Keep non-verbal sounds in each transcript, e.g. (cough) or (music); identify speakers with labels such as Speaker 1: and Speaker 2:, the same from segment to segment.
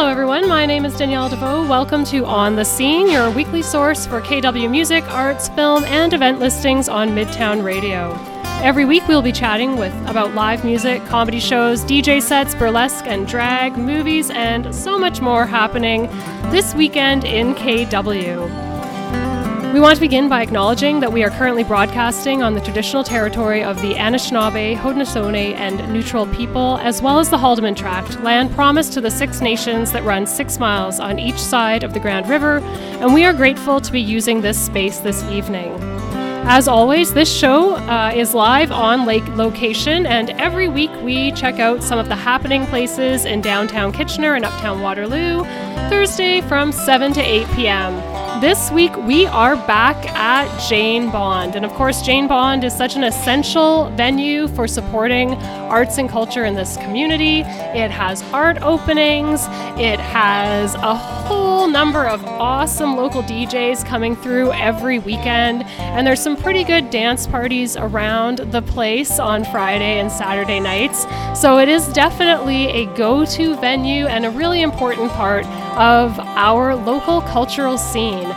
Speaker 1: Hello, everyone. My name is Danielle Deveau. Welcome to On the Scene, your weekly source for KW music, arts, film, and event listings on Midtown Radio. Every week, we'll be chatting with about live music, comedy shows, DJ sets, burlesque and drag, movies, and so much more happening this weekend in KW. We want to begin by acknowledging that we are currently broadcasting on the traditional territory of the Anishinaabe, Haudenosaunee, and Neutral people, as well as the Haldimand Tract, land promised to the Six Nations that run six miles on each side of the Grand River, and we are grateful to be using this space this evening. As always, this show uh, is live on lake location, and every week we check out some of the happening places in downtown Kitchener and uptown Waterloo, Thursday from 7 to 8 p.m. This week we are back at Jane Bond. And of course, Jane Bond is such an essential venue for supporting arts and culture in this community. It has art openings, it has a whole number of awesome local DJs coming through every weekend. And there's some pretty good dance parties around the place on Friday and Saturday nights. So it is definitely a go to venue and a really important part of our local cultural scene.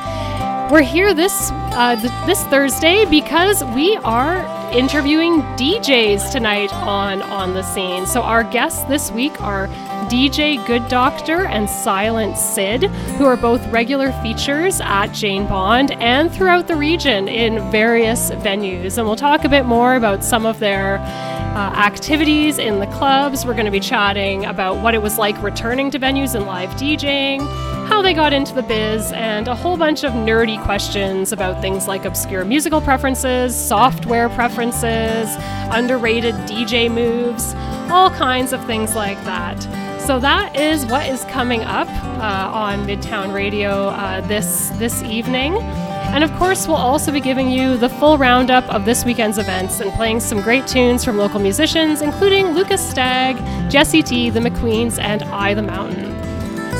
Speaker 1: We're here this uh, th- this Thursday because we are interviewing DJs tonight on on the scene. So our guests this week are DJ Good Doctor and Sylent Syd, who are both regular features at Jane Bond and throughout the region in various venues. And we'll talk a bit more about some of their uh, activities in the clubs. We're going to be chatting about what it was like returning to venues and live DJing, how they got into the biz, and a whole bunch of nerdy questions about things like obscure musical preferences, software preferences, underrated DJ moves, all kinds of things like that. So that is what is coming up uh, on Midtown Radio uh, this this evening. And of course, we'll also be giving you the full roundup of this weekend's events and playing some great tunes from local musicians, including Lucas Stagg, Jesse T, The McQueens, and I the Mountain.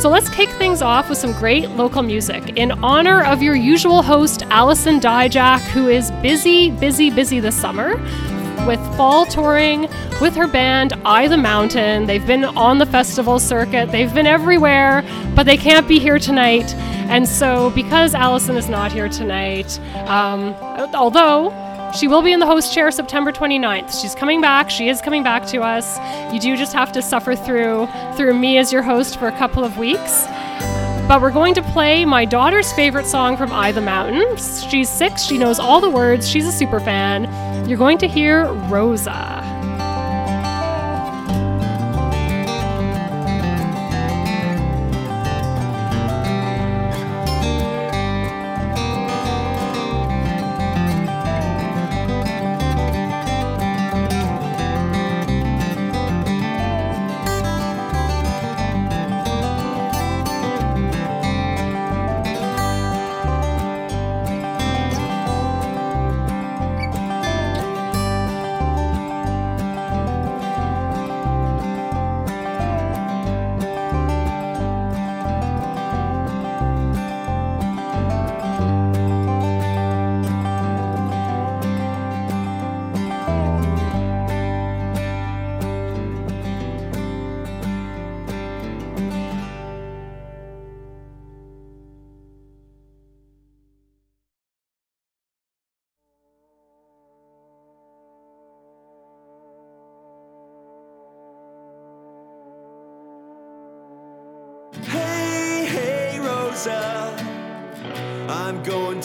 Speaker 1: So let's kick things off with some great local music in honor of your usual host, Allison Dijak, who is busy, busy, busy this summer with fall touring with her band I the Mountain. They've been on the festival circuit, they've been everywhere, but they can't be here tonight. And so, because Allison is not here tonight, um, although she will be in the host chair September 29th. She's coming back. She is coming back to us. You do just have to suffer through through me as your host for a couple of weeks. But we're going to play my daughter's favorite song from I the Mountain. She's six, she knows all the words, she's a super fan. You're going to hear Rosa.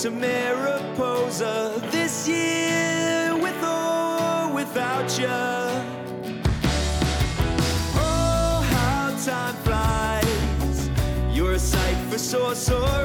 Speaker 2: To Mariposa this year with or without you. Oh, how time flies. You're a sight for sore, sore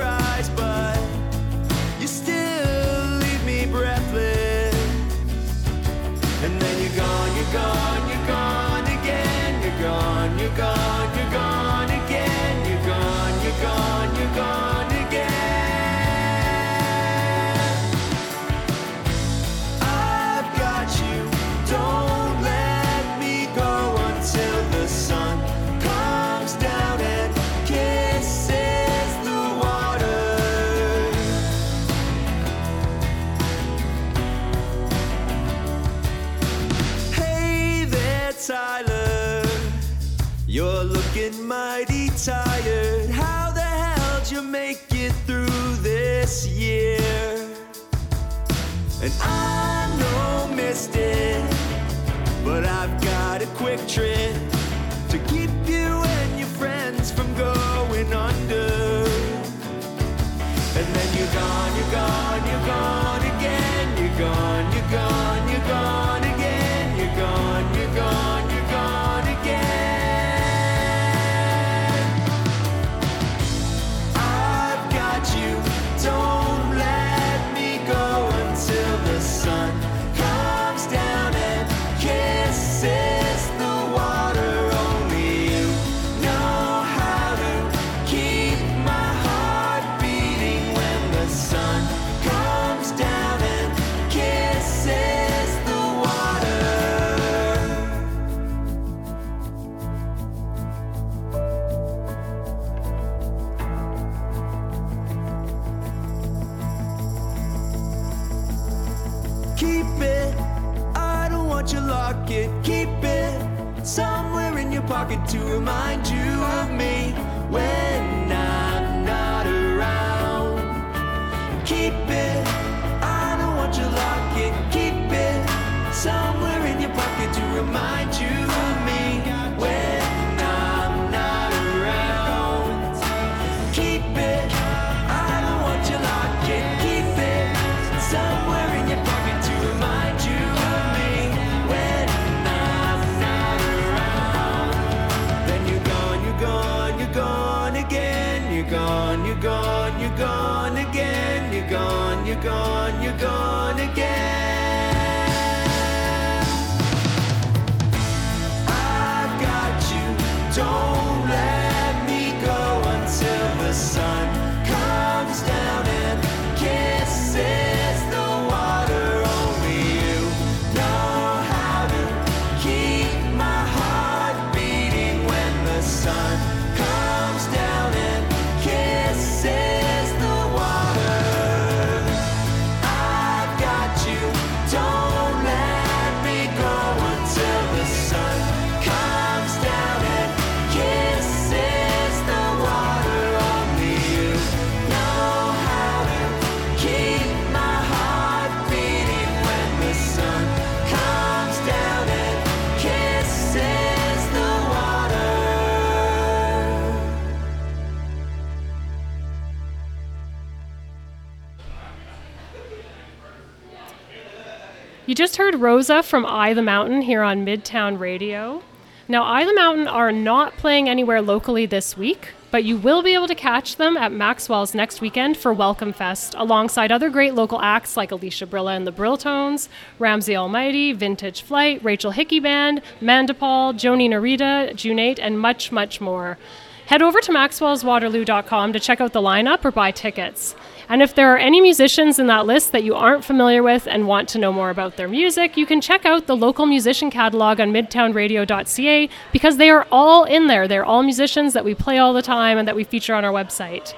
Speaker 2: to remind gone, you're gone,
Speaker 1: Rosa from I the Mountain here on Midtown Radio. Now, I the Mountain are not playing anywhere locally this week, but you will be able to catch them at Maxwell's next weekend for Welcome Fest, alongside other great local acts like Alicia Brilla and the Brilltones, Ramsey Almighty, Vintage Flight, Rachel Hickey Band, Mandipal, Joni Narita, Junate, and much, much more. Head over to maxwellswaterloo.com to check out the lineup or buy tickets. And if there are any musicians in that list that you aren't familiar with and want to know more about their music, you can check out the local musician catalog on midtownradio.ca because they are all in there. They're all musicians that we play all the time and that we feature on our website.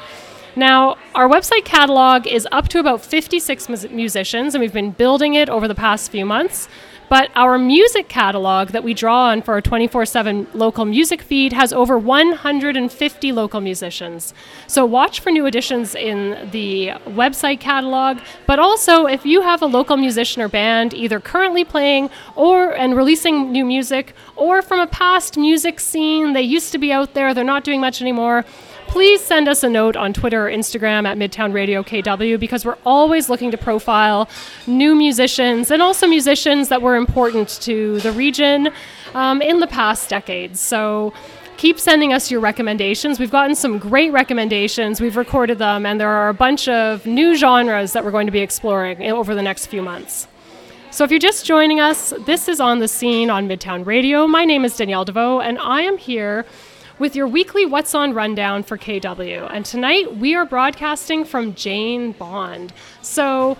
Speaker 1: Now, our website catalog is up to about 56 mus- musicians, and we've been building it over the past few months. But our music catalog that we draw on for our 24 7 local music feed has over 150 local musicians. So watch for new additions in the website catalog. But also, if you have a local musician or band either currently playing or and releasing new music, or from a past music scene, they used to be out there, they're not doing much anymore please send us a note on Twitter or Instagram at Midtown Radio KW because we're always looking to profile new musicians and also musicians that were important to the region um, in the past decades. So keep sending us your recommendations. We've gotten some great recommendations, we've recorded them, and there are a bunch of new genres that we're going to be exploring over the next few months. So, if you're just joining us, this is On the Scene on Midtown Radio. My name is Danielle Deveau, and I am here with your weekly What's On Rundown for KW. And tonight we are broadcasting from Jane Bond. So,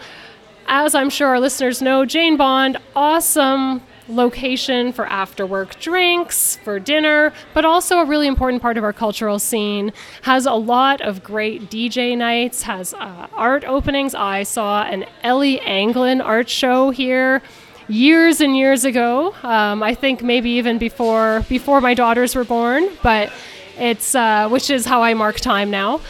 Speaker 1: as I'm sure our listeners know, Jane Bond, awesome location for after work drinks, for dinner, but also a really important part of our cultural scene. Has a lot of great DJ nights, has uh, art openings. I saw an Ellie Anglin art show here years and years ago. Um, I think maybe even before before my daughters were born, but it's uh, which is how I mark time now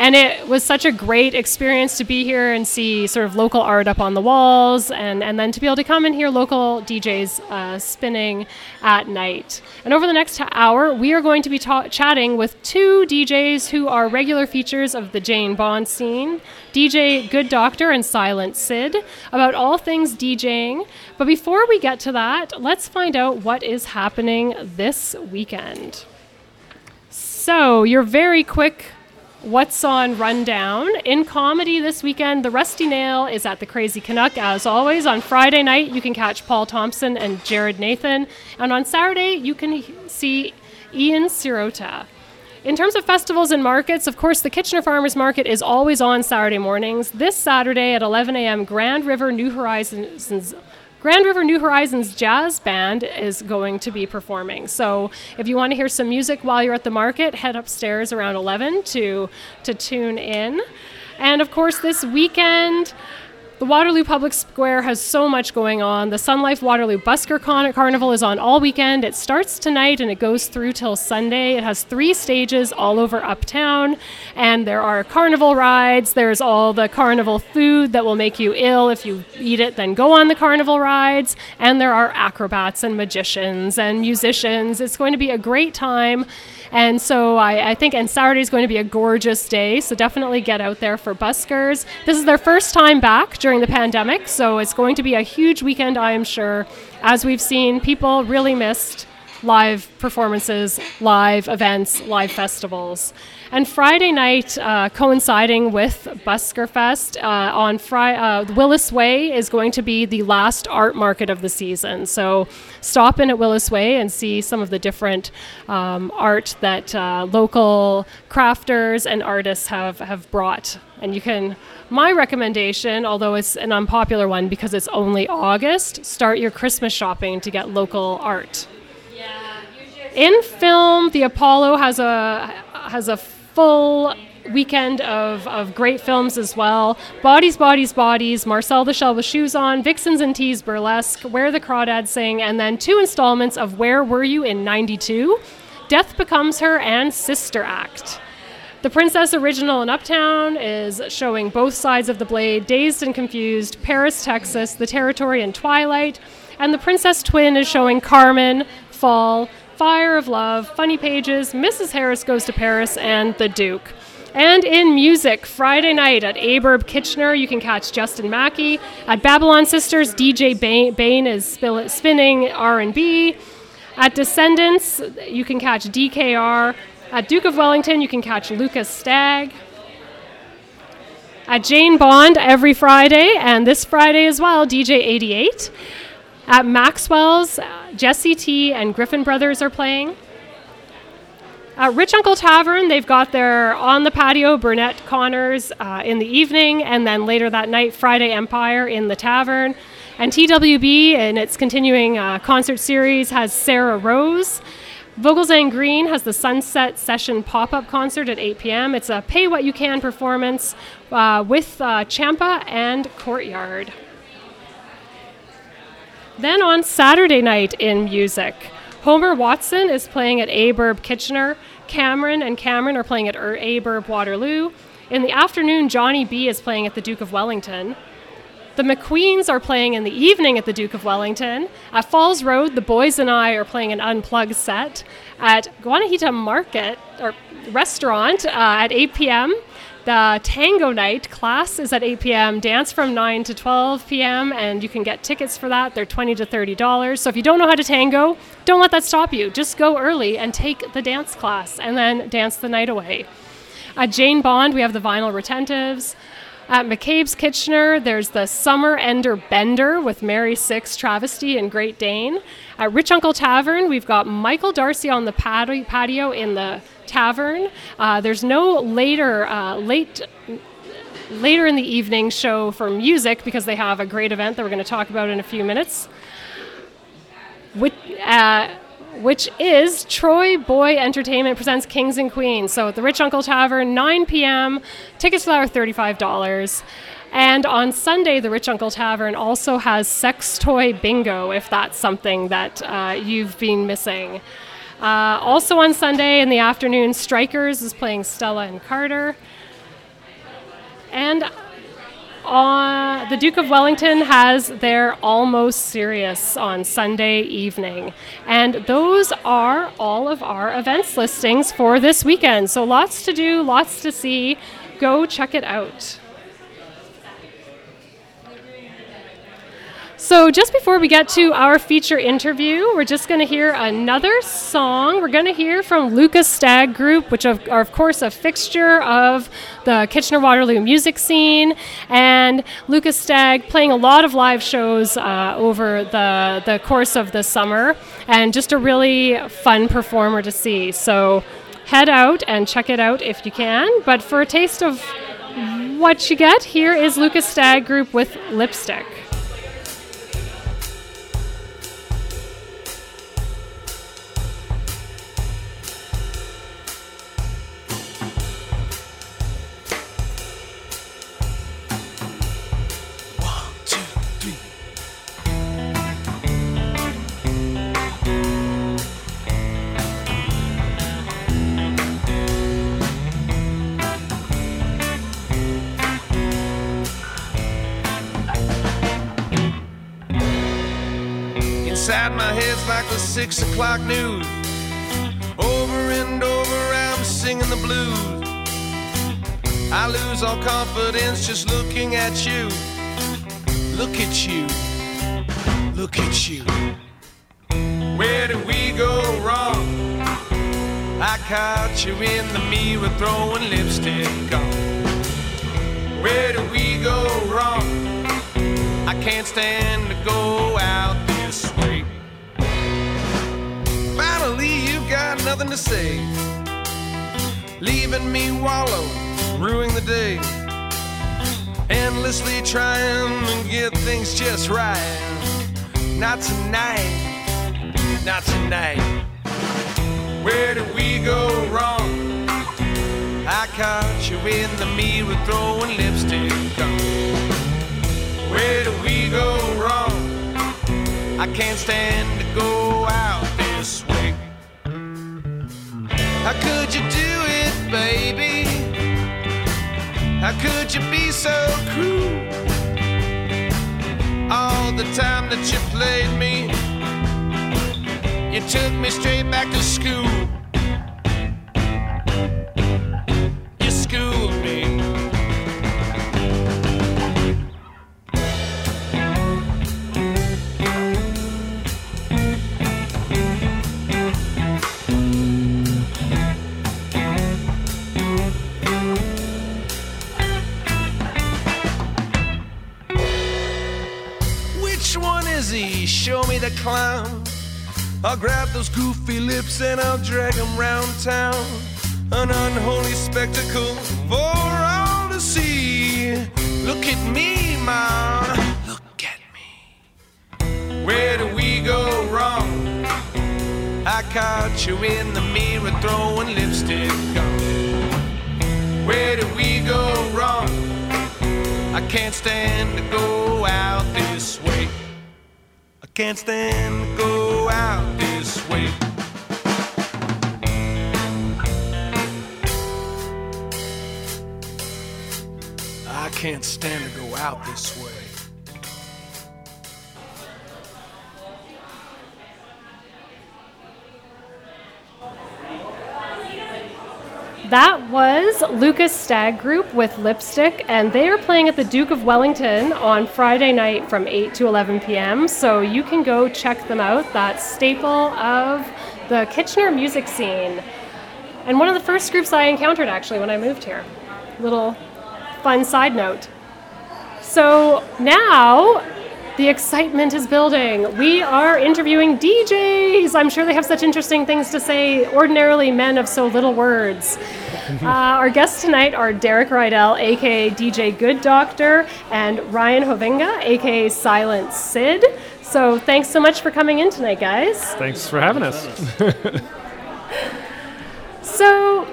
Speaker 1: and it was such a great experience to be here and see sort of local art up on the walls and, and then to be able to come and hear local DJs uh, spinning at night. And over the next hour, we are going to be ta- chatting with two DJs who are regular features of the Jane Bond scene DJ Good Doctor and Sylent Syd about all things DJing. But before we get to that, let's find out what is happening this weekend. So, your very quick What's on Rundown? In comedy this weekend, The Rusty Nail is at the Crazy Canuck. As always, on Friday night, you can catch Paul Thompson and Jared Nathan. And on Saturday, you can see Ian Sirota. In terms of festivals and markets, of course, the Kitchener Farmers Market is always on Saturday mornings. This Saturday at 11 a.m., Grand River New Horizons Grand River New Horizons Jazz Band is going to be performing. So if you want to hear some music while you're at the market, head upstairs around 11 to, to tune in. And of course, this weekend, the Waterloo Public Square has so much going on. The Sun Life Waterloo Busker Con- Carnival is on all weekend. It starts tonight and it goes through till Sunday. It has three stages all over uptown, and there are carnival rides. There's all the carnival food that will make you ill if you eat it, then go on the carnival rides. And there are acrobats and magicians and musicians. It's going to be a great time. And so I, I think, and Saturday is going to be a gorgeous day. So definitely get out there for buskers. This is their first time back during the pandemic. So it's going to be a huge weekend, I am sure. As we've seen, people really missed live performances, live events, live festivals. And Friday night, uh, coinciding with Busker Fest, uh, on Friday, uh, Willis Way is going to be the last art market of the season. So stop in at Willis Way and see some of the different um, art that uh, local crafters and artists have, have brought. And you can, my recommendation, although it's an unpopular one because it's only August, start your Christmas shopping to get local art. In film, the Apollo has a has a weekend of, of great films as well. Bodies, Bodies, Bodies, Marcel the Shell with Shoes On, Vixens and Tees Burlesque, Where the Crawdads Sing, and then two installments of Where Were You in 92, Death Becomes Her, and Sister Act. The Princess Original in Uptown is showing both sides of the blade, Dazed and Confused, Paris, Texas, The Territory, and Twilight. And the Princess Twin is showing Carmen, Fall, Fire of Love, Funny Pages, Mrs. Harris Goes to Paris, and The Duke. And in music, Friday night at Abe Erb Kitchener, you can catch Justin Mackey. At Babylon Sisters, DJ Bain is spinning R&B. At Descendants, you can catch DKR. At Duke of Wellington, you can catch Lucas Stagg. At Jane Bond every Friday, and this Friday as well, DJ 88. At Maxwell's, uh, Jesse T and Griffin Brothers are playing. At Rich Uncle Tavern, they've got their on the patio Burnett Connors uh, in the evening, and then later that night, Friday Empire in the tavern. And TWB, in its continuing uh, concert series, has Sarah Rose. Vogelsang Green has the Sunset Session pop up concert at 8 p.m. It's a pay what you can performance uh, with uh, Champa and Courtyard. Then on Saturday night in music, Homer Watson is playing at Abe Erb Kitchener. Cameron and Cameron are playing at Abe Erb Waterloo. In the afternoon, Johnny B is playing at the Duke of Wellington. The McQueens are playing in the evening at the Duke of Wellington. At Falls Road, the boys and I are playing an unplugged set. At Guanahita Market or restaurant uh, at 8 p.m. The tango night class is at 8 p.m., dance from 9 to 12 p.m., and you can get tickets for that. They're 20 to $30. So if you don't know how to tango, don't let that stop you. Just go early and take the dance class and then dance the night away. At Jane Bond, we have the vinyl retentives. At McCabe's Kitchener, there's the Summer Ender Bender with Mary Six Travesty and Great Dane. At Rich Uncle Tavern, we've got Michael Darcy on the patio in the tavern. Uh, there's no later uh, late later in the evening show for music because they have a great event that we're going to talk about in a few minutes. With, uh, which is Troy Boy Entertainment presents Kings and Queens. So at the Rich Uncle Tavern, 9 p.m. Tickets are $35. And on Sunday, the Rich Uncle Tavern also has sex toy bingo, if that's something that uh, you've been missing. Uh, also on Sunday in the afternoon, Strikers is playing Stella and Carter. And uh, the Duke of Wellington has their Almost Serious on Sunday evening. And those are all of our events listings for this weekend. So lots to do, lots to see. Go check it out. So, just before we get to our feature interview, we're just going to hear another song. We're going to hear from Lucas Stagg Group, which are, of course, a fixture of the Kitchener Waterloo music scene. And Lucas Stagg playing a lot of live shows uh, over the, the course of the summer, and just a really fun performer to see. So, head out and check it out if you can. But for a taste of what you get, here is Lucas Stagg Group with Lipstick.
Speaker 3: Inside my head's like the six o'clock news. Over and over, I'm singing the blues. I lose all confidence just looking at you. Look at you. Look at you. Where did we go wrong? I caught you in the mirror throwing lipstick on. Where did we go wrong? I can't stand to go out nothing to say. Leaving me wallow, ruining the day. Endlessly trying to get things just right. Not tonight, not tonight. Where did we go wrong? I caught you in the mirror throwing lipstick on. Where do we go wrong? I can't stand to go out this way. How could you do it, baby? How could you be so cruel? All the time that you played me, you took me straight back to school. The clown. I'll grab those goofy lips and I'll drag them round town. An unholy spectacle for all to see. Look at me, ma. Look at me. Where do we go wrong? I caught you in the mirror throwing lipstick on. Where do we go wrong? I can't stand to go out this way. Can't stand to go out this way. I can't stand to go out this way.
Speaker 1: That was Lucas Stagg Group with Lipstick, and they are playing at the Duke of Wellington on Friday night from 8 to 11 p.m. So you can go check them out. That staple of the Kitchener music scene. And one of the first groups I encountered actually when I moved here. Little fun side note. So now The excitement is building. We are interviewing DJs. I'm sure they have such interesting things to say, ordinarily men of so little words. (laughs) Uh, our guests tonight are Derek Rydell, aka DJ Good Doctor, and Ryan Hovinga, aka Sylent Syd. So thanks so much for coming in tonight, guys.
Speaker 4: Thanks for having us. (laughs)
Speaker 1: So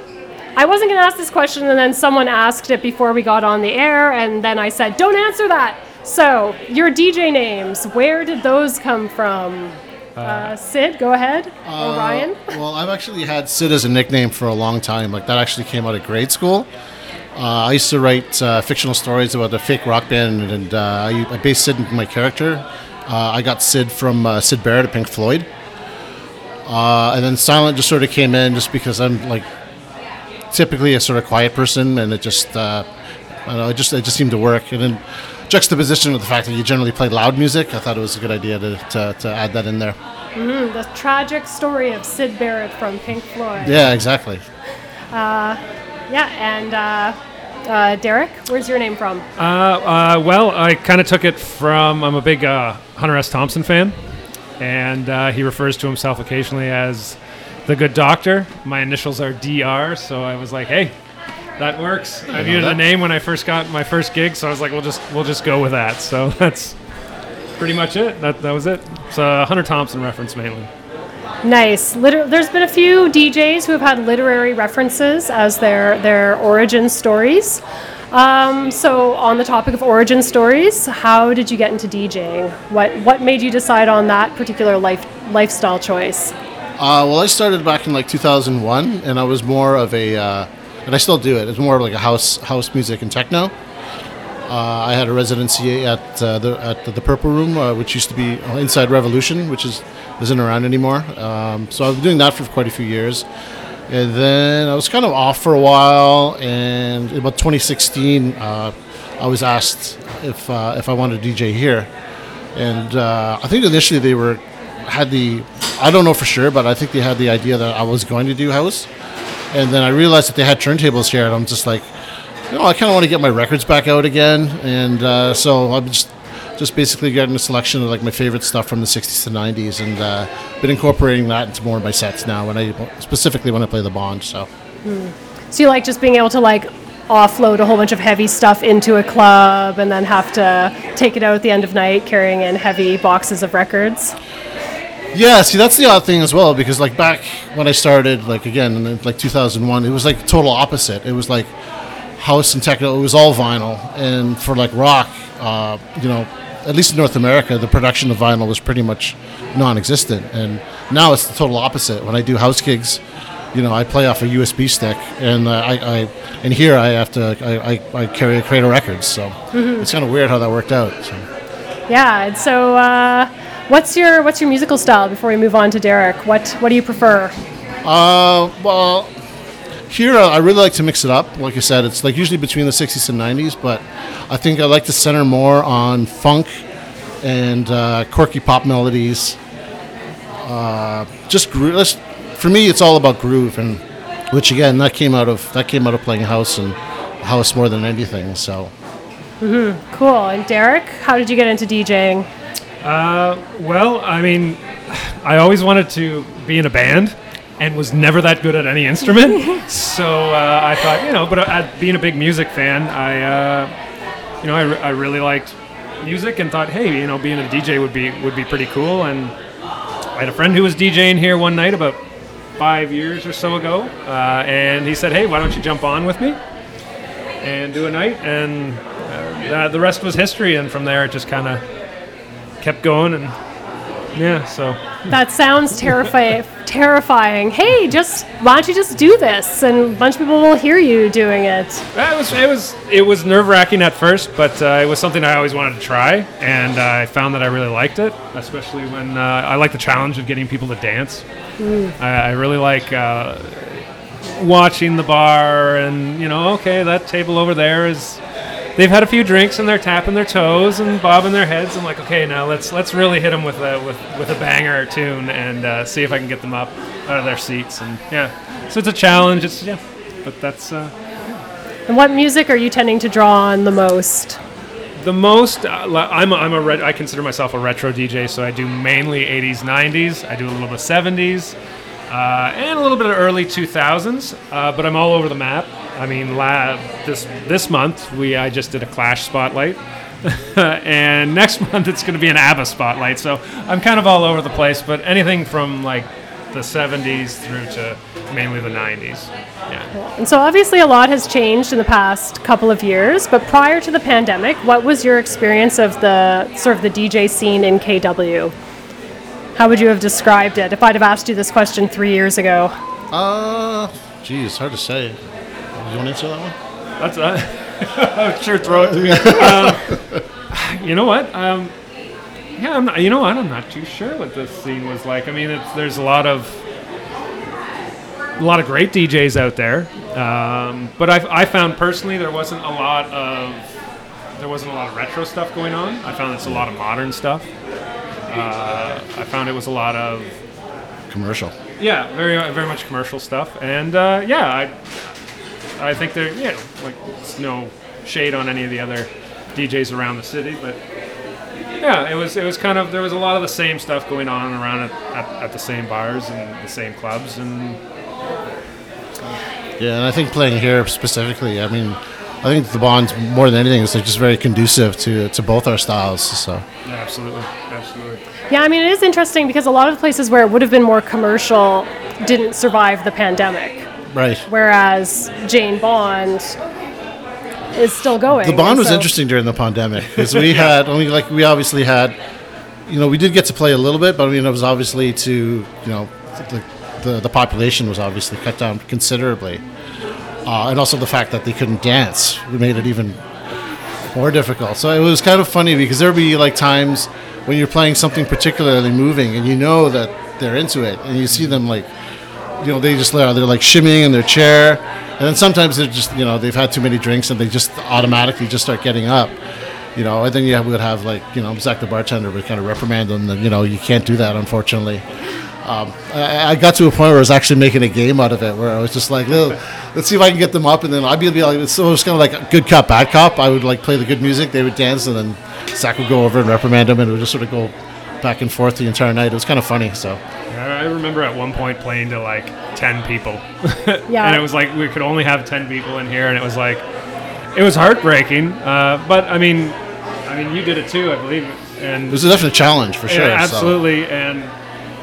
Speaker 1: I wasn't going to ask this question, and then someone asked it before we got on the air, and then I said, don't answer that. So, your DJ names, where did those come from? Uh, Sid, go ahead. or Ryan?
Speaker 5: Well, I've actually had Sid as a nickname for a long time. Like that actually came out of grade school. Uh, I used to write uh, fictional stories about a fake rock band, and uh, I, I based Sid in my character. Uh, I got Sid from uh, Syd Barrett of Pink Floyd, uh, and then Silent just sort of came in just because I'm like typically a sort of quiet person, and it just uh, I don't know, it just it just seemed to work. And then juxtaposition with the fact that you generally play loud music, I thought it was a good idea to, to, to add that in there.
Speaker 1: The tragic story of Syd Barrett from Pink Floyd.
Speaker 5: Yeah, exactly.
Speaker 1: Yeah, and uh, uh, Derek, where's your name from?
Speaker 4: Uh, uh, well, I kind of took it from. I'm a big uh, Hunter S. Thompson fan, and uh, he refers to himself occasionally as the Good Doctor. My initials are DR, so I was like, hey, that works. I needed a name when I first got my first gig, so I was like, we'll just we'll just go with that. (laughs) So that's pretty much it. That that was it. It's a Hunter Thompson reference mainly.
Speaker 1: Nice. Liter- there's been a few DJs who have had literary references as their their origin stories. Um, so, on the topic of origin stories, how did you get into DJing? What what made you decide on that particular life lifestyle choice?
Speaker 5: Uh, well, I started back in like 2001, and I was more of a, uh, and I still do it. It's more like a house house music and techno. Uh, I had a residency at uh, the at the, Purple Room, uh, which used to be inside Revolution, which is isn't around anymore. Um, so I've been doing that for quite a few years, and then I was kind of off for a while. And about 2016, uh, I was asked if uh, if I wanted to DJ here, and uh, I think initially they were had the I don't know for sure, but I think they had the idea that I was going to do house, and then I realized that they had turntables here, and I'm just like, you know, I kind of want to get my records back out again, and uh, so I'm just just basically getting a selection of like my favorite stuff from the 60s to 90s, and uh, been incorporating that into more of my sets now. When I specifically when I play the Bond, so.
Speaker 1: So you like just being able to like offload a whole bunch of heavy stuff into a club and then have to take it out at the end of night carrying in heavy boxes of records?
Speaker 5: Yeah, see, that's the odd thing as well because like back when I started, like again in like 2001, it was like total opposite. It was like house and techno. It was all vinyl, and for like rock, uh, you know, at least in North America, the production of vinyl was pretty much non-existent. And now it's the total opposite. When I do house gigs, you know, I play off a USB stick, and uh, I, I and here I have to I, I, I carry a crate of records. So it's kind of weird how that worked out. So.
Speaker 1: Yeah, and so uh, what's your what's your musical style before we move on to Derek? What what do you prefer?
Speaker 5: Uh, well, here uh, I really like to mix it up. Like I said, it's like usually between the 60s and 90s, but I think I like to center more on funk and uh, quirky pop melodies. Uh, just groove. For me, it's all about groove, and which again, that came out of that came out of playing house and house more than anything. So.
Speaker 1: Cool. And Derek, how did you get into DJing?
Speaker 4: Uh, well, I mean, I always wanted to be in a band and was never that good at any instrument. (laughs) so uh, I thought, you know, but uh, being a big music fan, I, uh, you know, I, re- I really liked music and thought, hey, you know, being a DJ would be would be pretty cool. And I had a friend who was DJing here one night about five years or so ago, uh, and he said, hey, why don't you jump on with me and do a night? And uh, the rest was history. And from there, it just kind of kept going and yeah so
Speaker 1: That sounds terrifying. terrifying. Hey, just why don't you just do this, and a bunch of people will hear you doing it.
Speaker 4: it was it was it was nerve-wracking at first but uh, it was something i always wanted to try and uh, i found that i really liked it especially when uh, i like the challenge of getting people to dance I, I really like uh, watching the bar and you know okay that table over there is they've had a few drinks and they're tapping their toes and bobbing their heads. I'm like, okay, now let's let's really hit them with a with, with a banger tune and uh, see if I can get them up out of their seats. And yeah, so it's a challenge. It's yeah, but that's uh,
Speaker 1: And what music are you tending to draw on the most?
Speaker 4: the most uh, I'm a, I'm a ret- I consider myself a retro DJ, so I do mainly 80s, 90s. I do a little bit of 70s, uh, and a little bit of early 2000s. Uh, but I'm all over the map. I mean, la- this this month we I just did a Clash spotlight, (laughs) and next month it's going to be an ABBA spotlight. So I'm kind of all over the place. But anything from like the 70s through to mainly the 90s. Yeah.
Speaker 1: And so obviously a lot has changed in the past couple of years, but prior to the pandemic, what was your experience of the sort of the DJ scene in KW? How would you have described it if I'd have asked you this question three years ago?
Speaker 5: Uh, geez, hard to say. You want to answer that one?
Speaker 4: That's uh, (laughs) sure throw it to me. Um, you know what? Um, yeah, I'm not, you know what? I'm not too sure what this scene was like. I mean, it's, there's a lot of a lot of great DJs out there, um, but I, I found personally there wasn't a lot of there wasn't a lot of retro stuff going on. I found it's a lot of modern stuff. Uh, I found it was a lot of
Speaker 5: Commercial.
Speaker 4: yeah, very very much commercial stuff, and uh, yeah, I I think there yeah like it's no shade on any of the other DJs around the city, but yeah, it was it was kind of there was a lot of the same stuff going on around at, at, at the same bars and the same clubs, and
Speaker 5: Yeah, and I think playing here specifically, I mean, I think the bonds more than anything is like just very conducive to to both our styles. So
Speaker 4: yeah, absolutely, absolutely.
Speaker 1: Yeah, I mean, it is interesting because a lot of the places where it would have been more commercial didn't survive the pandemic,
Speaker 5: right.
Speaker 1: whereas Jane Bond is still going.
Speaker 5: The bond was
Speaker 1: so-
Speaker 5: interesting during the pandemic because we had only like we obviously had, you know, we did get to play a little bit, but I mean it was obviously to you know the the, the population was obviously cut down considerably, uh, and also the fact that they couldn't dance we made it even more difficult. So it was kind of funny because there'd be like times when you're playing something particularly moving and you know that they're into it, and you see them like you know, they just they're like shimmying in their chair, and then sometimes they're just you know they've had too many drinks and they just automatically just start getting up, you know, and then you would have like you know Zach the bartender would kind of reprimand them that you know you can't do that unfortunately. Um, I, I got to a point where I was actually making a game out of it, where I was just like, let's see if I can get them up, and then I'd be, be like, so it was kind of like good cop, bad cop. I would like play the good music, they would dance, and then Zach would go over and reprimand them, and it would just sort of go back and forth the entire night. It was kind of funny. So
Speaker 4: I remember at one point playing to like ten people, (laughs)
Speaker 1: Yeah.
Speaker 4: and it was like we could only have ten people in here, and it was like it was heartbreaking. Uh, but I mean, I mean, you did it too, I believe, and
Speaker 5: it was definitely a definite challenge for sure.
Speaker 4: Yeah,
Speaker 5: so.
Speaker 4: absolutely. And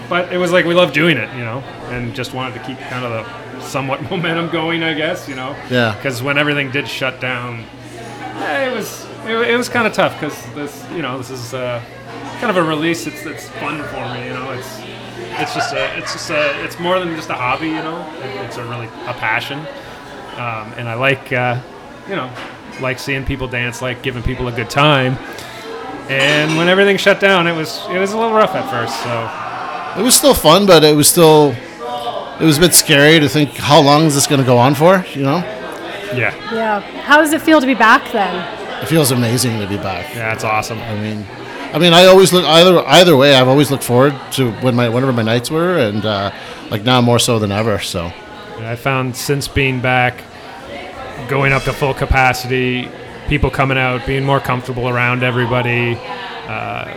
Speaker 4: but it was like we loved doing it, you know, and just wanted to keep kind of the somewhat (laughs) momentum going, I guess, you know.
Speaker 5: Yeah.
Speaker 4: Because when everything did shut down, eh, it was it, it was kind of tough because this, you know, this is uh, kind of a release. It's it's fun for me, you know. It's it's just a it's just a it's more than just a hobby, you know. It, it's a really a passion, um, and I like uh, you know like seeing people dance, like giving people a good time. And when everything shut down, it was it was a little rough at first. So
Speaker 5: It was still fun, but it was still it was a bit scary to think how long is this going to go on for? You know,
Speaker 4: yeah,
Speaker 1: Yeah. How does it feel to be back then?
Speaker 5: it feels amazing to be back.
Speaker 4: yeah, it's awesome.
Speaker 5: I mean, I mean, I always look either either way. I've always looked forward to when my whenever my nights were, and uh, like now more so than ever. So
Speaker 4: And I found since being back, going up to full capacity, people coming out, being more comfortable around everybody, uh,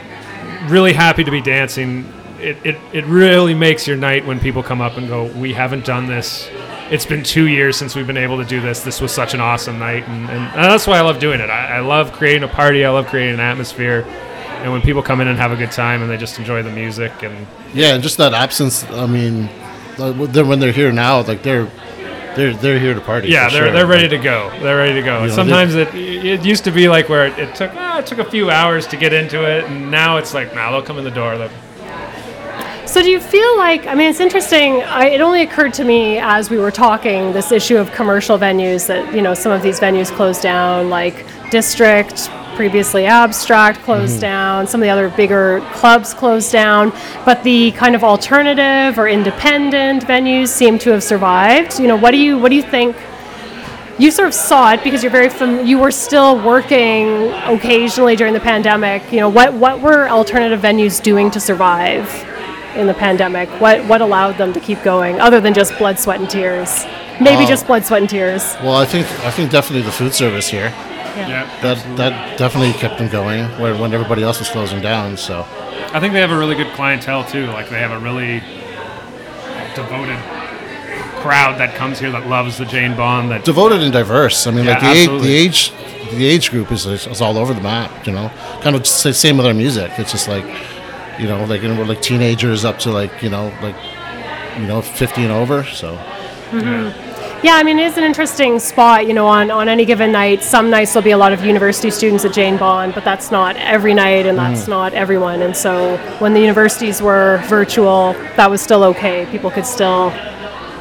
Speaker 4: really happy to be dancing. It, it, it really makes your night when people come up and go, We haven't done this. It's been two years since we've been able to do this. This was such an awesome night. And, and, that's why I love doing it. I, I love creating a party, I love creating an atmosphere. And when people come in and have a good time and they just enjoy the music and
Speaker 5: yeah, and just that absence. I mean, like, when they're- here now, like they're they're they're here to party.
Speaker 4: Yeah, they're,
Speaker 5: sure.
Speaker 4: they're ready to go. They're ready to go.
Speaker 5: You know,
Speaker 4: Sometimes it it used to be like where it, it took ah, it took a few hours to get into it, and now it's like now they'll come in the door.
Speaker 1: So do you feel like I mean it's interesting I, it only occurred to me as we were talking this issue of commercial venues that you know some of these venues closed down like District previously Abstract closed down some of the other bigger clubs closed down but the kind of alternative or independent venues seem to have survived. You know what do you what do you think? You sort of saw it because you're very fam- you were still working occasionally during the pandemic. You know what what were alternative venues doing to survive in the pandemic? What what allowed them to keep going other than just blood sweat and tears? Maybe
Speaker 5: Uh,
Speaker 1: just blood sweat and tears.
Speaker 5: Well, I think I think definitely the food service here.
Speaker 1: Yeah.
Speaker 5: that that definitely kept them going when, when everybody else was closing down. So
Speaker 4: I think they have a really good clientele too. Like they have a really devoted crowd that comes here that loves the Jane Bond. That
Speaker 5: devoted and diverse. I mean,
Speaker 4: Yeah,
Speaker 5: like the age, the age, the age group is, is all over the map. You know, kind of just the same with our music. It's just like, you know, like you know, we're like teenagers up to like you know like, you know, fifty and over. So
Speaker 1: Yeah, mm-hmm. I mean, it is an interesting spot, you know, on, on any given night. Some nights there'll be a lot of university students at Jane Bond, but that's not every night and that's
Speaker 5: Mm.
Speaker 1: not everyone. And so when the universities were virtual, that was still okay. People could still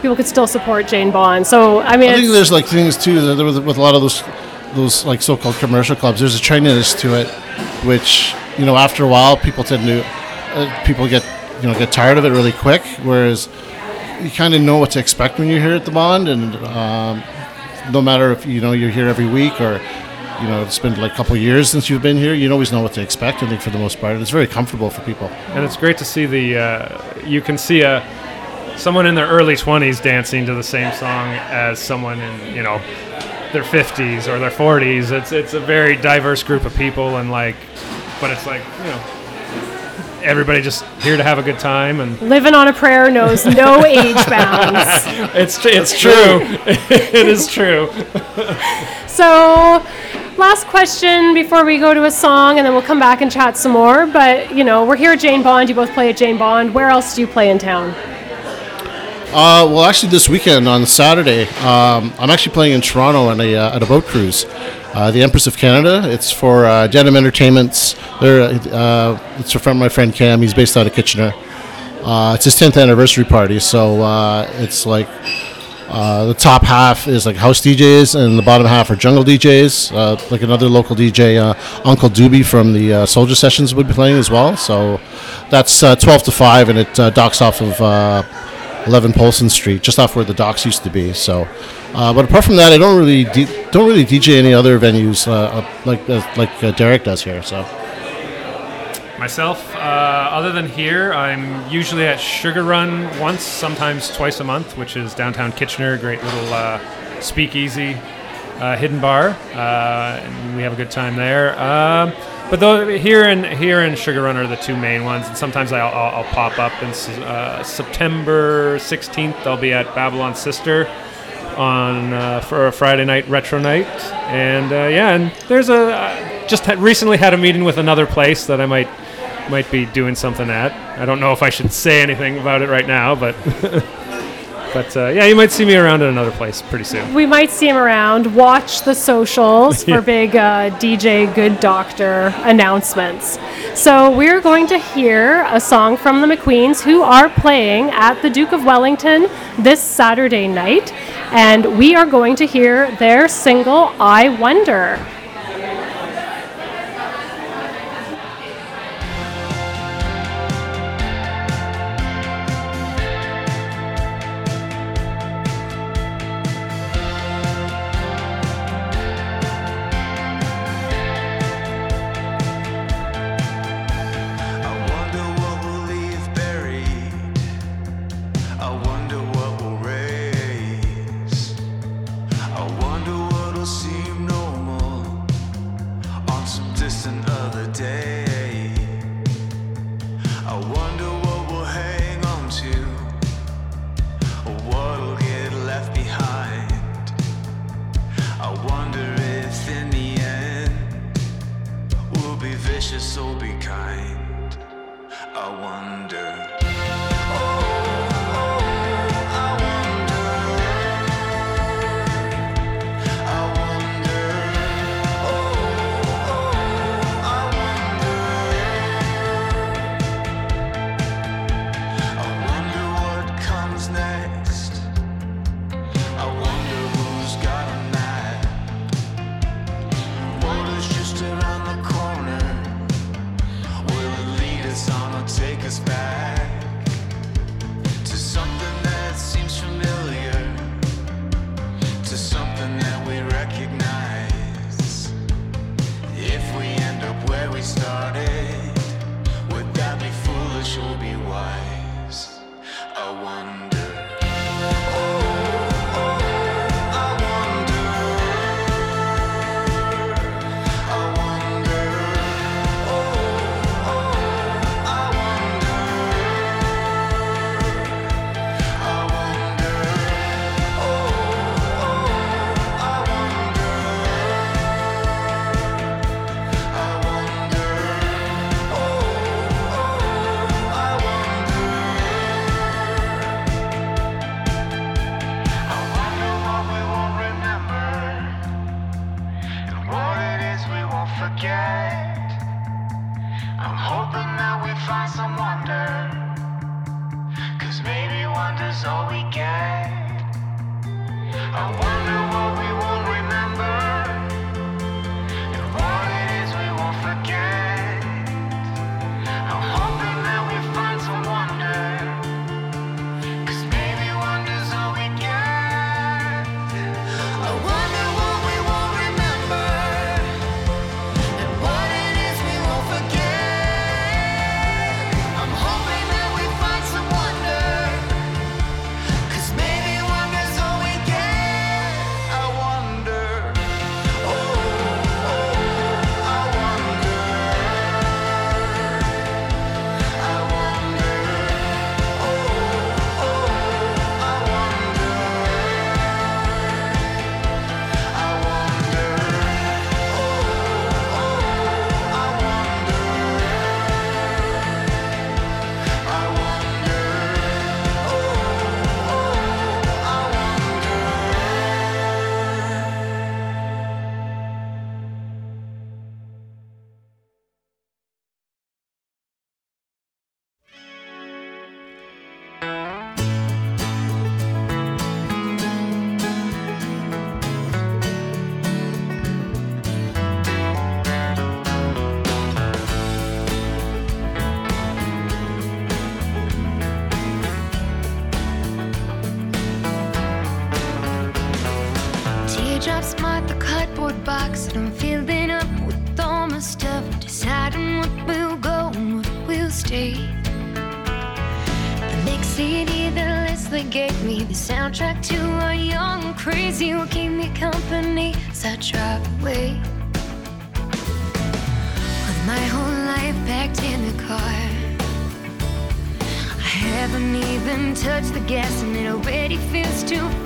Speaker 1: people could still support Jane Bond. So, I mean,
Speaker 5: I think there's like things too that with, with a lot of those those like so-called commercial clubs. There's a trendiness to it, which you know after a while people tend to uh, people get you know get tired of it really quick. Whereas you kind of know what to expect when you're here at the Bond, and um, no matter if you know you're here every week or you know it's been like a couple years since you've been here, you always know what to expect. I think for the most part, it's very comfortable for people.
Speaker 4: and it's great to see the uh, you can see a someone in their early 20s dancing to the same song as someone in you know their 50s or their 40s it's it's a very diverse group of people and like but it's like you know everybody just here to have a good time and
Speaker 1: living on a prayer knows no (laughs) age bounds.
Speaker 4: it's it's true (laughs) it is true
Speaker 1: So, last question before we go to a song, and then we'll come back and chat some more. But, you know, we're here at Jane Bond. You both play at Jane Bond. Where else do you play in town?
Speaker 5: Uh, well, actually, this weekend on Saturday, um, I'm actually playing in Toronto on a, uh, at a boat cruise. Uh, the Empress of Canada. It's for uh, Denim Entertainments. Uh, it's from my friend Cam. He's based out of Kitchener. Uh, it's his 10th anniversary party, so uh, it's like uh, the top half is like house DJs, and the bottom half are jungle DJs. Like another local DJ, Uncle Doobie from the Soldier Sessions would be playing as well. So that's uh, 12 to 5, and it docks off of 11 Polson Street, just off where the docks used to be. So, uh, but apart from that, I don't really D- don't really DJ any other venues uh, like uh, like uh, Derek does here. So.
Speaker 4: Myself, uh, other than here, I'm usually at Sugar Run once, sometimes twice a month, which is downtown Kitchener. Great little speakeasy, uh, hidden bar, uh, we have a good time there. Um, but though here and here and Sugar Run are the two main ones, and sometimes I'll, I'll, I'll pop up. And uh, September 16th, I'll be at Babylon Sister on uh, for a Friday night retro night, and uh, yeah, and there's a uh, just had recently had a meeting with another place that I might might be doing something at. I don't know if I should say anything about it right now, but (laughs) but uh, yeah, you might see me around at another place pretty soon.
Speaker 1: We might see him around. Watch the socials for (laughs) big uh, DJ Good Doctor announcements. So, we're going to hear a song from the McQueens who are playing at the Duke of Wellington this Saturday night. And we are going to hear their single, I Wonder.
Speaker 6: box that I'm filling up with all my stuff, deciding what will go and what will stay. The next CD, the list they gave me, the soundtrack to a young crazy who keep me company as I drive away. With my whole life packed in the car, I haven't even touched the gas and it already feels too.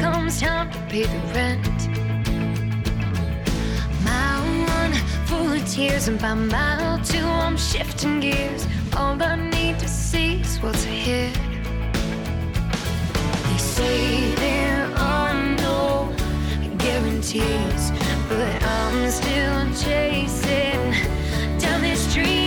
Speaker 6: comes time to pay the rent. Mile one full of tears, and by mile two, I'm shifting gears. All I need to see is what's ahead. They say there are no guarantees, but I'm still chasing down this street.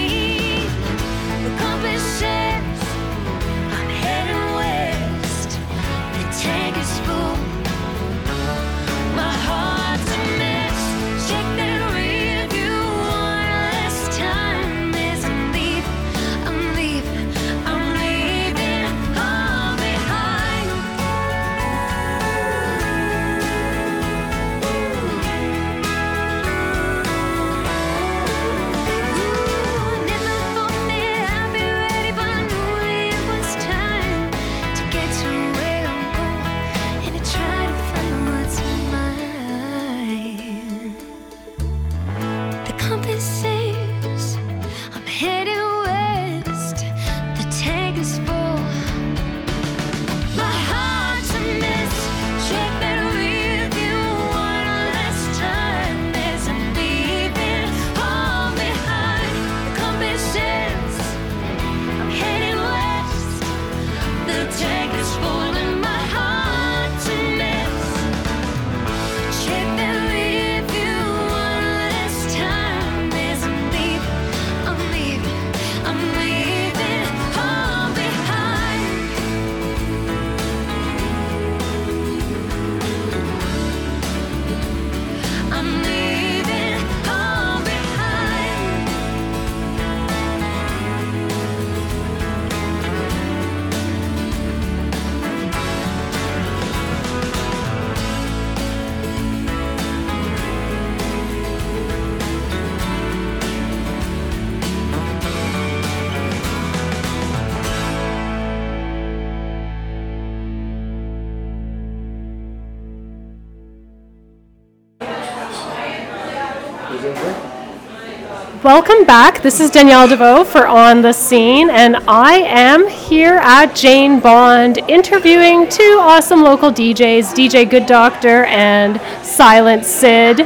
Speaker 1: Welcome back. This is Danielle Deveau for On the Scene, and I am here at Jane Bond interviewing two awesome local DJs, DJ Good Doctor and Sylent Syd.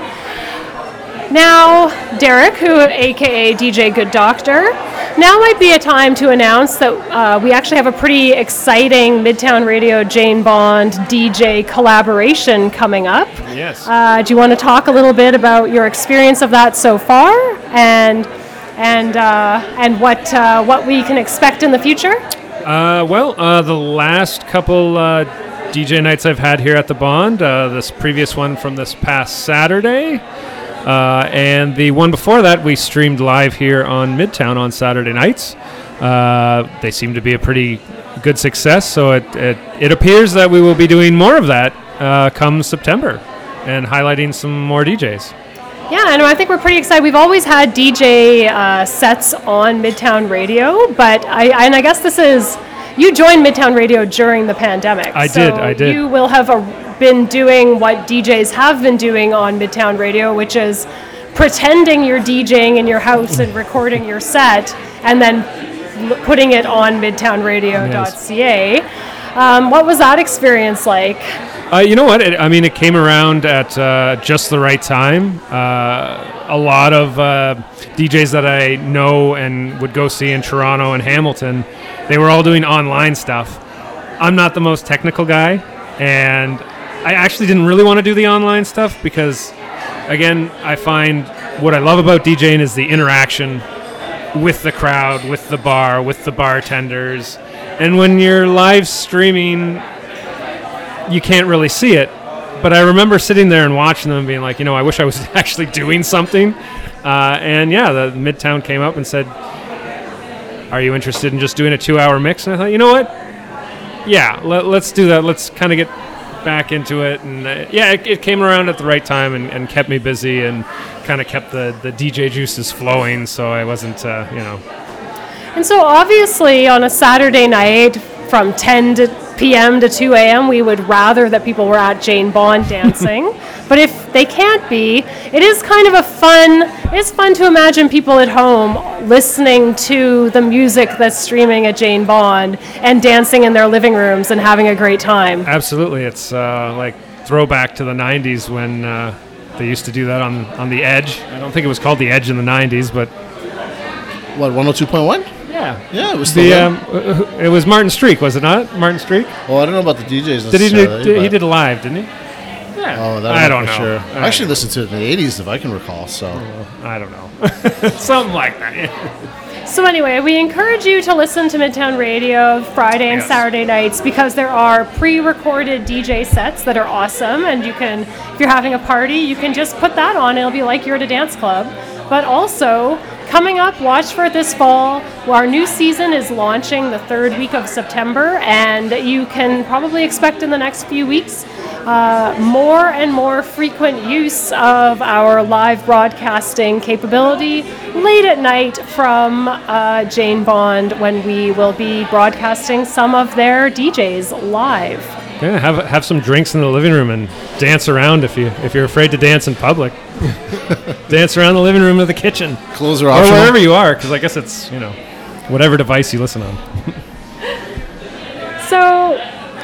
Speaker 1: Now, Derek, who aka DJ Good Doctor, now might be a time to announce that uh, we actually have a pretty exciting Midtown Radio Jane Bond DJ collaboration coming up.
Speaker 4: Yes.
Speaker 1: Uh, do you want to talk a little bit about your experience of that so far, and and uh, and what uh, what we can expect in the future?
Speaker 4: Uh, well, uh, the last couple uh, DJ nights I've had here at the Bond, uh, this previous one from this past Saturday, uh, and the one before that, we streamed live here on Midtown on Saturday nights. Uh, they seem to be a pretty good success, so it, it, it appears that we will be doing more of that uh, come September and highlighting some more DJs.
Speaker 1: Yeah, and I think we're pretty excited. We've always had DJ uh, sets on Midtown Radio, but I and I guess this is you joined Midtown Radio during the pandemic.
Speaker 4: I
Speaker 1: so
Speaker 4: did, I did.
Speaker 1: You will have uh been doing what DJs have been doing on Midtown Radio, which is pretending you're DJing in your house and recording your set, and then putting it on MidtownRadio.ca. Um, what was that experience like?
Speaker 4: Uh, you know what? It, I mean, it came around at uh, just the right time. Uh, a lot of uh, DJs that I know and would go see in Toronto and Hamilton, they were all doing online stuff. I'm not the most technical guy, and I actually didn't really want to do the online stuff because, again, I find what I love about DJing is the interaction with the crowd, with the bar, with the bartenders. And when you're live streaming, you can't really see it. But I remember sitting there and watching them being like, you know, I wish I was (laughs) actually doing something. Uh, and yeah, the Midtown came up and said, Are you interested in just doing a two hour mix? And I thought, you know what? Yeah, let, let's do that. Let's kind of get back into it. And uh, yeah, it, it came around at the right time and, and kept me busy and kind of kept the, the DJ juices flowing. So I wasn't, uh, you know,
Speaker 1: And so, obviously, on a Saturday night from 10 to p.m. to 2 a.m., we would rather that people were at Jane Bond (laughs) dancing. but if they can't be, it is kind of a fun. It's fun to imagine people at home listening to the music that's streaming at Jane Bond and dancing in their living rooms and having a great time.
Speaker 4: Absolutely, it's uh, like throwback to the '90s when uh, they used to do that on on the Edge. I don't think it was called the Edge in the '90s, but
Speaker 5: What, 102.1?
Speaker 4: Yeah,
Speaker 5: Yeah, it was still
Speaker 4: the
Speaker 5: there.
Speaker 4: um, uh, it was Martin Streek, was it not? Martin Streek?
Speaker 5: Well, I don't know about the DJs
Speaker 4: Did he do, did, he
Speaker 5: but-
Speaker 4: did live, didn't he? Yeah.
Speaker 5: Oh, that
Speaker 4: I don't know.
Speaker 5: Sure.
Speaker 4: I
Speaker 5: I actually listened to it in the 80s, if I can recall. So
Speaker 4: I don't know. (laughs) Something like that. Yeah.
Speaker 1: So anyway, we encourage you to listen to Midtown Radio Friday and
Speaker 4: Yes.
Speaker 1: Saturday nights because there are pre-recorded DJ sets that are awesome, and you can, if you're having a party, you can just put that on. It'll be like you're at a dance club. But also, coming up, watch for this fall. Our new season is launching the third week of September, and you can probably expect in the next few weeks uh, more and more frequent use of our live broadcasting capability late at night from uh, Jane Bond when we will be broadcasting some of their DJs live.
Speaker 4: Yeah, have have some drinks in the living room and dance around if you if you're afraid to dance in public. (laughs) dance around the living room or the kitchen
Speaker 5: clothes are
Speaker 4: or
Speaker 5: optional.
Speaker 4: wherever you are, because I guess it's you know whatever device you listen on.
Speaker 1: So,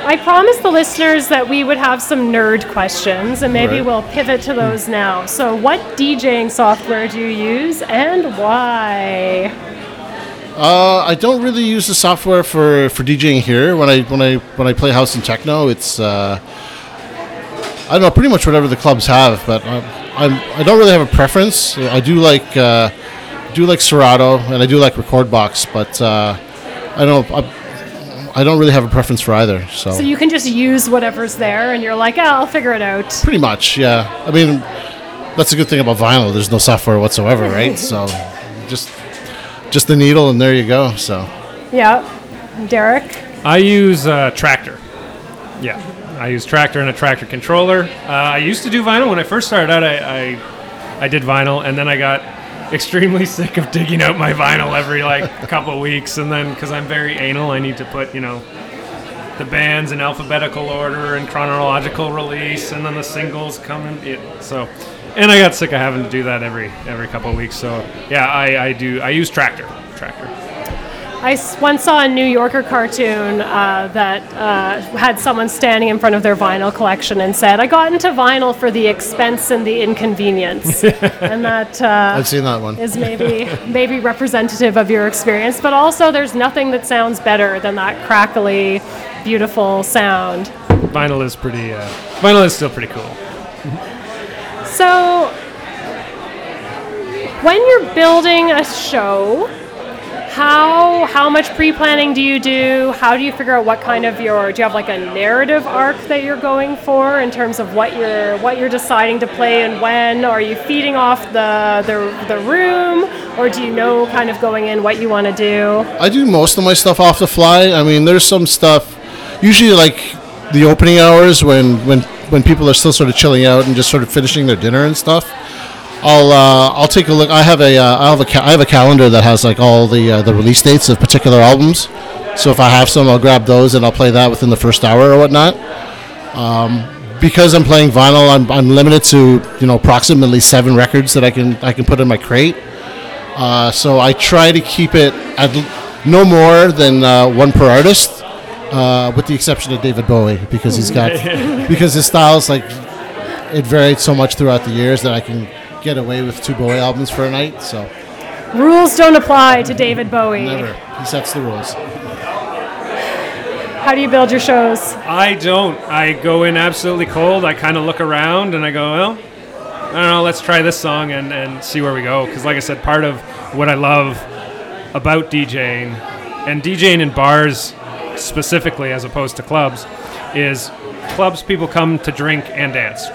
Speaker 1: I promised the listeners that we would have some nerd questions, and maybe
Speaker 5: Right.
Speaker 1: we'll pivot to those now. So, what DJing software do you use and why?
Speaker 5: Uh, I don't really use the software for, for DJing here. When I when I when I play house and techno, it's uh, I don't know, pretty much whatever the clubs have. But I'm, I'm I don't really have a preference. I do like uh, do like Serato and I do like Rekordbox, but uh, I don't I, I don't really have a preference for either. So,
Speaker 1: So, you can just use whatever's there, and you're like, oh, I'll figure it out.
Speaker 5: pretty much, yeah. I mean, that's a good thing about vinyl. There's no software whatsoever, right? (laughs) so just just the needle and there you go. So.
Speaker 1: Yeah. Derek?
Speaker 4: I use uh, Traktor. Yeah, I use Traktor and a Traktor controller. Uh, I used to do vinyl when I first started out. I, I I did vinyl, and then I got extremely (laughs) sick of digging out my vinyl every like couple weeks, and then because I'm very anal, I need to put you know the bands in alphabetical order and chronological release, and then the singles come in. It, so and I got sick of having to do that every every couple of weeks. So yeah, I, I do. I use Traktor. Traktor.
Speaker 1: I s- once saw a New Yorker cartoon uh, that uh, had someone standing in front of their vinyl collection and said, "I got into vinyl for the expense and the inconvenience," (laughs) and that uh,
Speaker 5: I've seen that one.
Speaker 1: is maybe maybe representative of your experience. But also, there's nothing that sounds better than that crackly, beautiful sound.
Speaker 4: Vinyl is pretty. Uh, vinyl is still pretty cool. (laughs)
Speaker 1: So, when you're building a show, how how much pre-planning do you do? How do you figure out what kind of your do you have like a narrative arc that you're going for in terms of what you're what you're deciding to play and when? Are you feeding off the the, the room, or do you know kind of going in what you want to do?
Speaker 5: I do most of my stuff off the fly. I mean, there's some stuff, usually like the opening hours when when when people are still sort of chilling out and just sort of finishing their dinner and stuff. I'll uh, I'll take a look. I have a uh, I have a ca- I have a calendar that has like all the uh, the release dates of particular albums. So if I have some, I'll grab those and I'll play that within the first hour or whatnot. Um, because I'm playing vinyl, I'm, I'm limited to you know approximately seven records that I can I can put in my crate. Uh, so I try to keep it at l- no more than uh, one per artist, uh, with the exception of David Bowie because he's got (laughs) because his style's like it varied so much throughout the years that I can get away with two Bowie albums for a night. So
Speaker 1: Rules don't apply to David Bowie.
Speaker 5: never he sets the rules.
Speaker 1: How do you build your shows?
Speaker 4: I don't. I go in absolutely cold. I kind of look around and I go, well, I don't know. Let's try this song and, and see where we go. Because, like I said, part of what I love about DJing and DJing in bars specifically, as opposed to clubs, is clubs people come to drink and dance.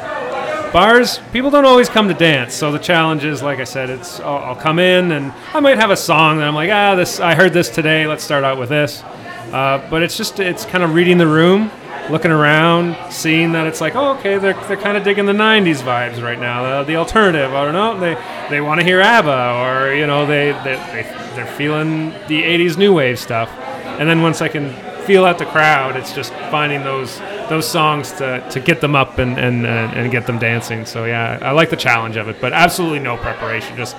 Speaker 4: Bars, people don't always come to dance. So the challenge is, like I said, it's I'll, I'll come in and I might have a song that I'm like, ah, this I heard this today. Let's start out with this. Uh, but it's just it's kind of reading the room, looking around, seeing that it's like, oh, okay, they're, they're kind of digging the '90s vibes right now, uh, the alternative. I don't know, they they want to hear ABBA, or you know, they they, they they're feeling the '80s new wave stuff. And then once I can feel out the crowd, it's just finding those those songs to, to get them up and, and, and, get them dancing. So yeah, I like the challenge of it, but absolutely no preparation, just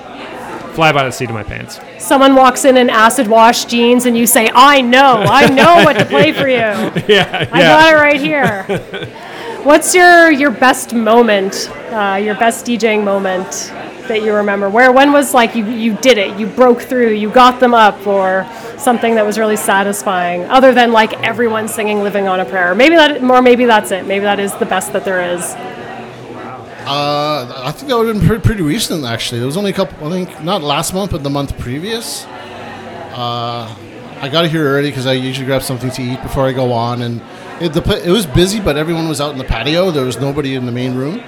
Speaker 4: fly by the seat of my pants.
Speaker 1: Someone walks in in acid wash jeans and you say, I know, I know what to play for you. (laughs)
Speaker 4: Yeah,
Speaker 1: I got it right here. (laughs) What's your your best moment, uh, your best DJing moment that you remember? Where when was like you you did it, you broke through, you got them up, or something that was really satisfying, other than like everyone singing "Living on a Prayer." Maybe that, or maybe that's it. Maybe that is the best that there is.
Speaker 5: Uh, I think that would have been pretty, pretty recent actually. There was only a couple. I think not last month, but the month previous. Uh, I got here early because I usually grab something to eat before I go on, and it, the it was busy, but everyone was out in the patio. There was nobody in the main room.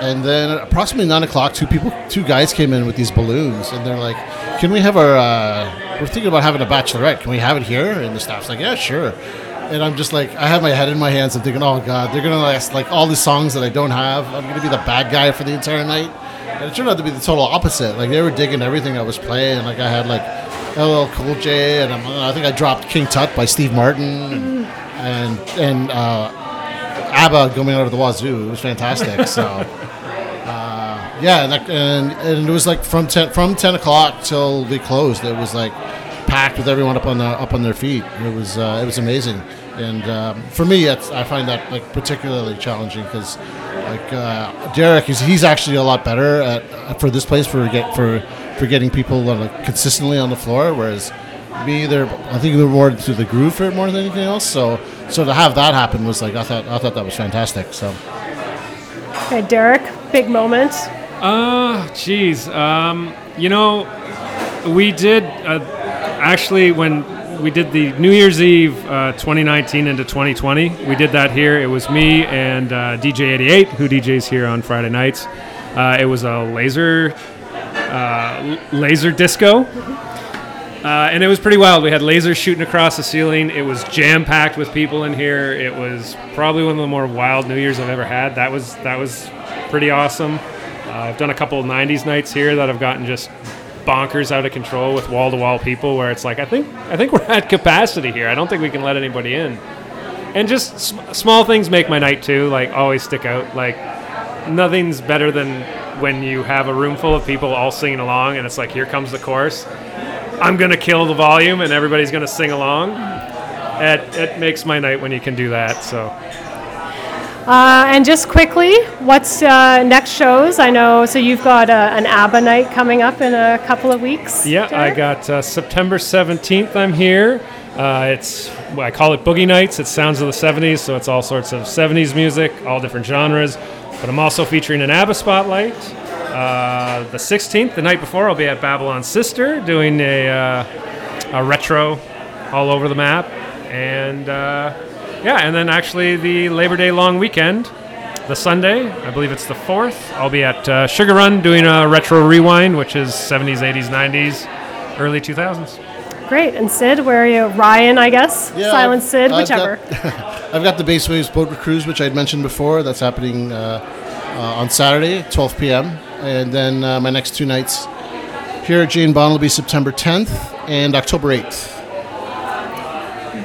Speaker 5: And then at approximately nine o'clock, two people, two guys came in with these balloons, and they're like, "Can we have our? Uh, we're thinking about having a bachelorette. Can we have it here?" And the staff's like, "Yeah, sure." And I'm just like, I have my head in my hands. I'm thinking, "Oh God, they're gonna ask like all the songs that I don't have. I'm gonna be the bad guy for the entire night." And it turned out to be the total opposite. Like they were digging everything I was playing. Like I had like LL Cool J, and I'm, I think I dropped King Tut by Steve Martin, and and, and uh, ABBA going out of the wazoo. It was fantastic. So. uh, Yeah, and, and and it was like from ten from ten o'clock till we closed. It was like packed with everyone up on the up on their feet. It was uh, it was amazing, and um, for me, I find that like particularly challenging because like uh, Derek is he's actually a lot better at for this place for get for for getting people like, consistently on the floor, whereas me they're I think they're more to the groove for it more than anything else. So so to have that happen was like I thought I thought that was fantastic. So.
Speaker 1: Okay, Derek, big moment.
Speaker 4: Uh, geez. Um, you know, we did uh, actually when we did the New Year's Eve uh, 2019 into 2020. We did that here. It was me and uh, DJ 88, who DJs here on Friday nights. Uh, it was a laser uh, laser disco. Uh, and it was pretty wild. We had lasers shooting across the ceiling. It was jam packed with people in here. It was probably one of the more wild New Year's I've ever had. That was that was pretty awesome. Uh, I've done a couple of '90s nights here that have gotten just bonkers out of control with wall to wall people. Where it's like, I think I think (laughs) we're at capacity here. I don't think we can let anybody in. And just sm- small things make my night too. Like always stick out. Like nothing's better than when you have a room full of people all singing along, and it's like, here comes the chorus. I'm gonna kill the volume, and everybody's gonna sing along. It, it makes my night when you can do that. So
Speaker 1: Uh, and just quickly, what's uh, next shows? I know, so you've got uh, an ABBA night coming up in a couple of weeks.
Speaker 4: yeah, I got uh, September 17th. I'm here. Uh, it's I call it Boogie Nights. It's sounds of the 70s, so it's all sorts of 70s music, all different genres. But I'm also featuring an ABBA spotlight. Uh, the 16th, the night before, I'll be at Babylon Sister doing a, uh, a retro all over the map. And uh, yeah, and then actually the Labor Day long weekend, the Sunday, I believe it's the 4th, I'll be at uh, Sugar Run doing a retro rewind, which is 70s, 80s, 90s, early 2000s.
Speaker 1: Great. And Syd, where are you? Ryan, I guess.
Speaker 5: Yeah,
Speaker 1: Sylent
Speaker 5: I've-
Speaker 1: Syd,
Speaker 5: I've
Speaker 1: whichever. (laughs)
Speaker 5: I've got the Base Waves Boat Cruise, which I'd mentioned before. That's happening uh, uh, on Saturday, 12 p.m. And then uh, my next two nights here at Jane Bond will be September 10th and October 8th.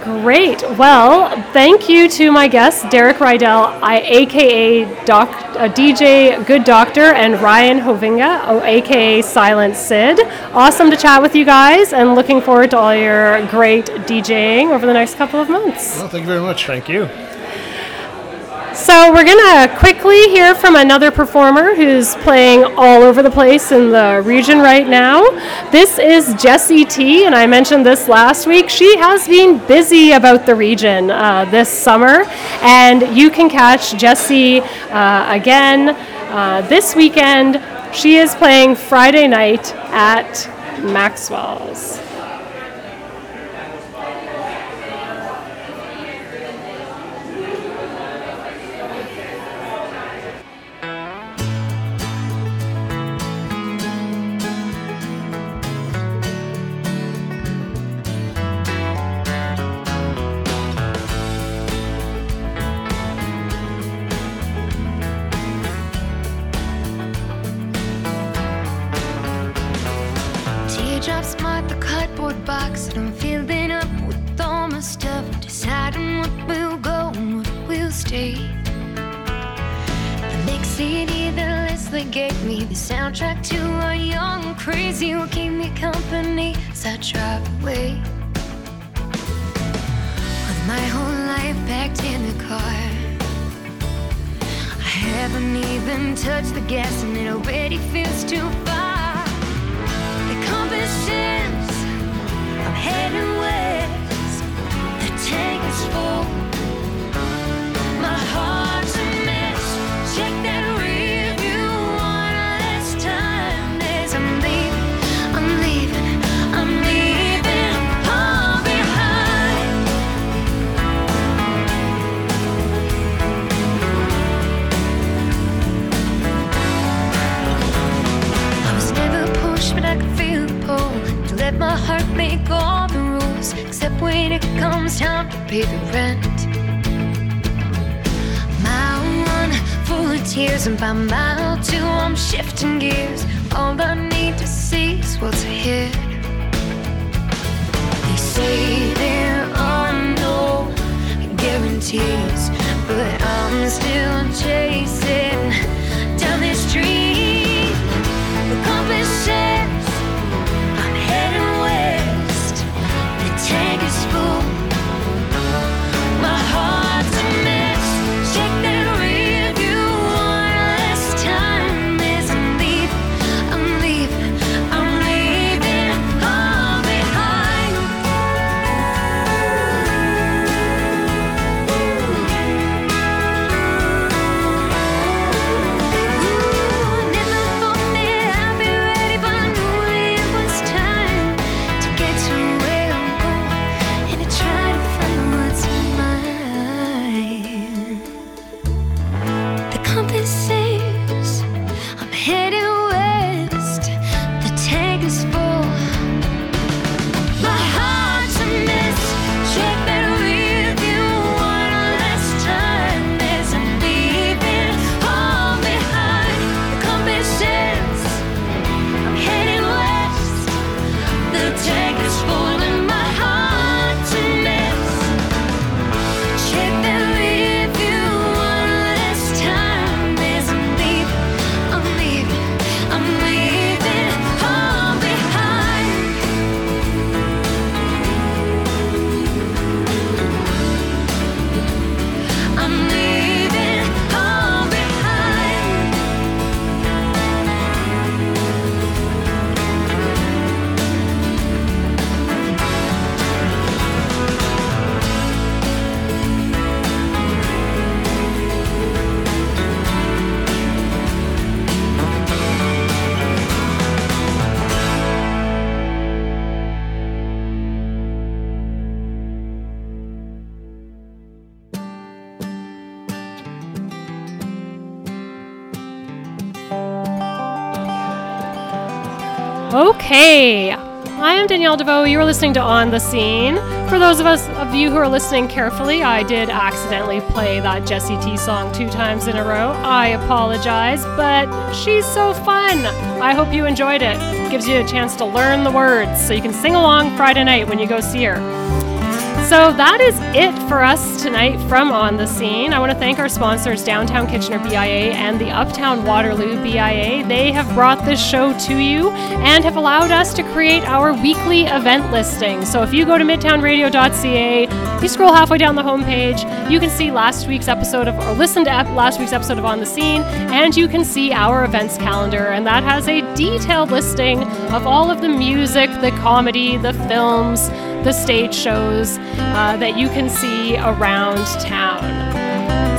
Speaker 1: Great. Well, thank you to my guests, Derek Rydell, I, aka doc, uh, DJ Good Doctor, and Ryan Hovinga, oh, aka Sylent Syd. Awesome to chat with you guys, and looking forward to all your great DJing over the next couple of months.
Speaker 5: Well, thank you very much.
Speaker 4: Thank you.
Speaker 1: So, we're going to quickly hear from another performer who's playing all over the place in the region right now. This is Jessie T, and I mentioned this last week. She has been busy about the region uh, this summer, and you can catch Jessie uh, again uh, this weekend. She is playing Friday night at Maxwell's.
Speaker 6: Pay the rent. Mile one, full of tears, and by mile two, I'm shifting gears. All I need to see is what's ahead. They say there are no guarantees,
Speaker 1: Danielle Deveau. You are listening to On the Scene. For those of us of you who are listening carefully, I did accidentally play that Jessie T song two times in a row. I apologize, but she's so fun. I hope you enjoyed it. Gives you a chance to learn the words so you can sing along Friday night when you go see her. So that is it for us tonight from On the Scene. I want to thank our sponsors, Downtown Kitchener BIA and the Uptown Waterloo BIA. They have brought this show to you and have allowed us to create our weekly event listing. So if you go to midtownradio.ca, you scroll halfway down the homepage, you can see last week's episode of, or listen to ep- last week's episode of On the Scene, and you can see our events calendar. And that has a detailed listing of all of the music, the comedy, the films, the stage shows uh, that you can see around town.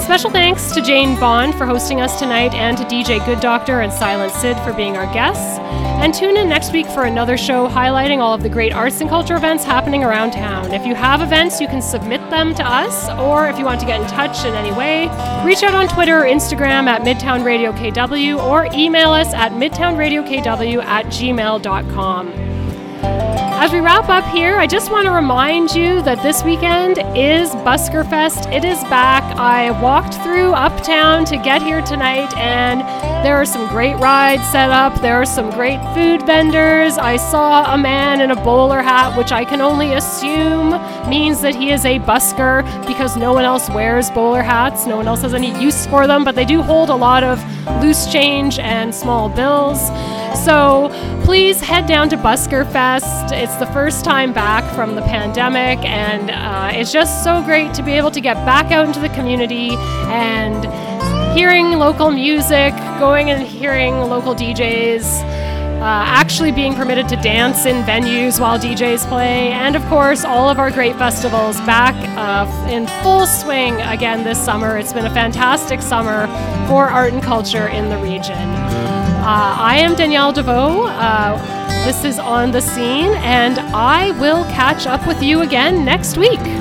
Speaker 1: Special thanks to Jane Bond for hosting us tonight and to DJ Good Doctor and Sylent Syd for being our guests. And tune in next week for another show highlighting all of the great arts and culture events happening around town. If you have events, you can submit them to us, or if you want to get in touch in any way, reach out on Twitter or Instagram at Midtown Radio KW or email us at midtownradiokw at gmail.com. As we wrap up here, I just want to remind you that this weekend is Busker Fest. It is back. I walked through Uptown to get here tonight, and there are some great rides set up. There are some great food vendors. I saw a man in a bowler hat, which I can only assume means that he is a busker because no one else wears bowler hats. No one else has any use for them, but they do hold a lot of loose change and small bills. So please head down to Busker Fest. It's the first time back from the pandemic, and uh, it's just so great to be able to get back out into the community and hearing local music, going and hearing local DJs. Uh, actually being permitted to dance in venues while DJs play, and of course, all of our great festivals back uh, in full swing again this summer. It's been a fantastic summer for art and culture in the region. Uh, I am Danielle Deveau. Uh, this is On the Scene, and I will catch up with you again next week.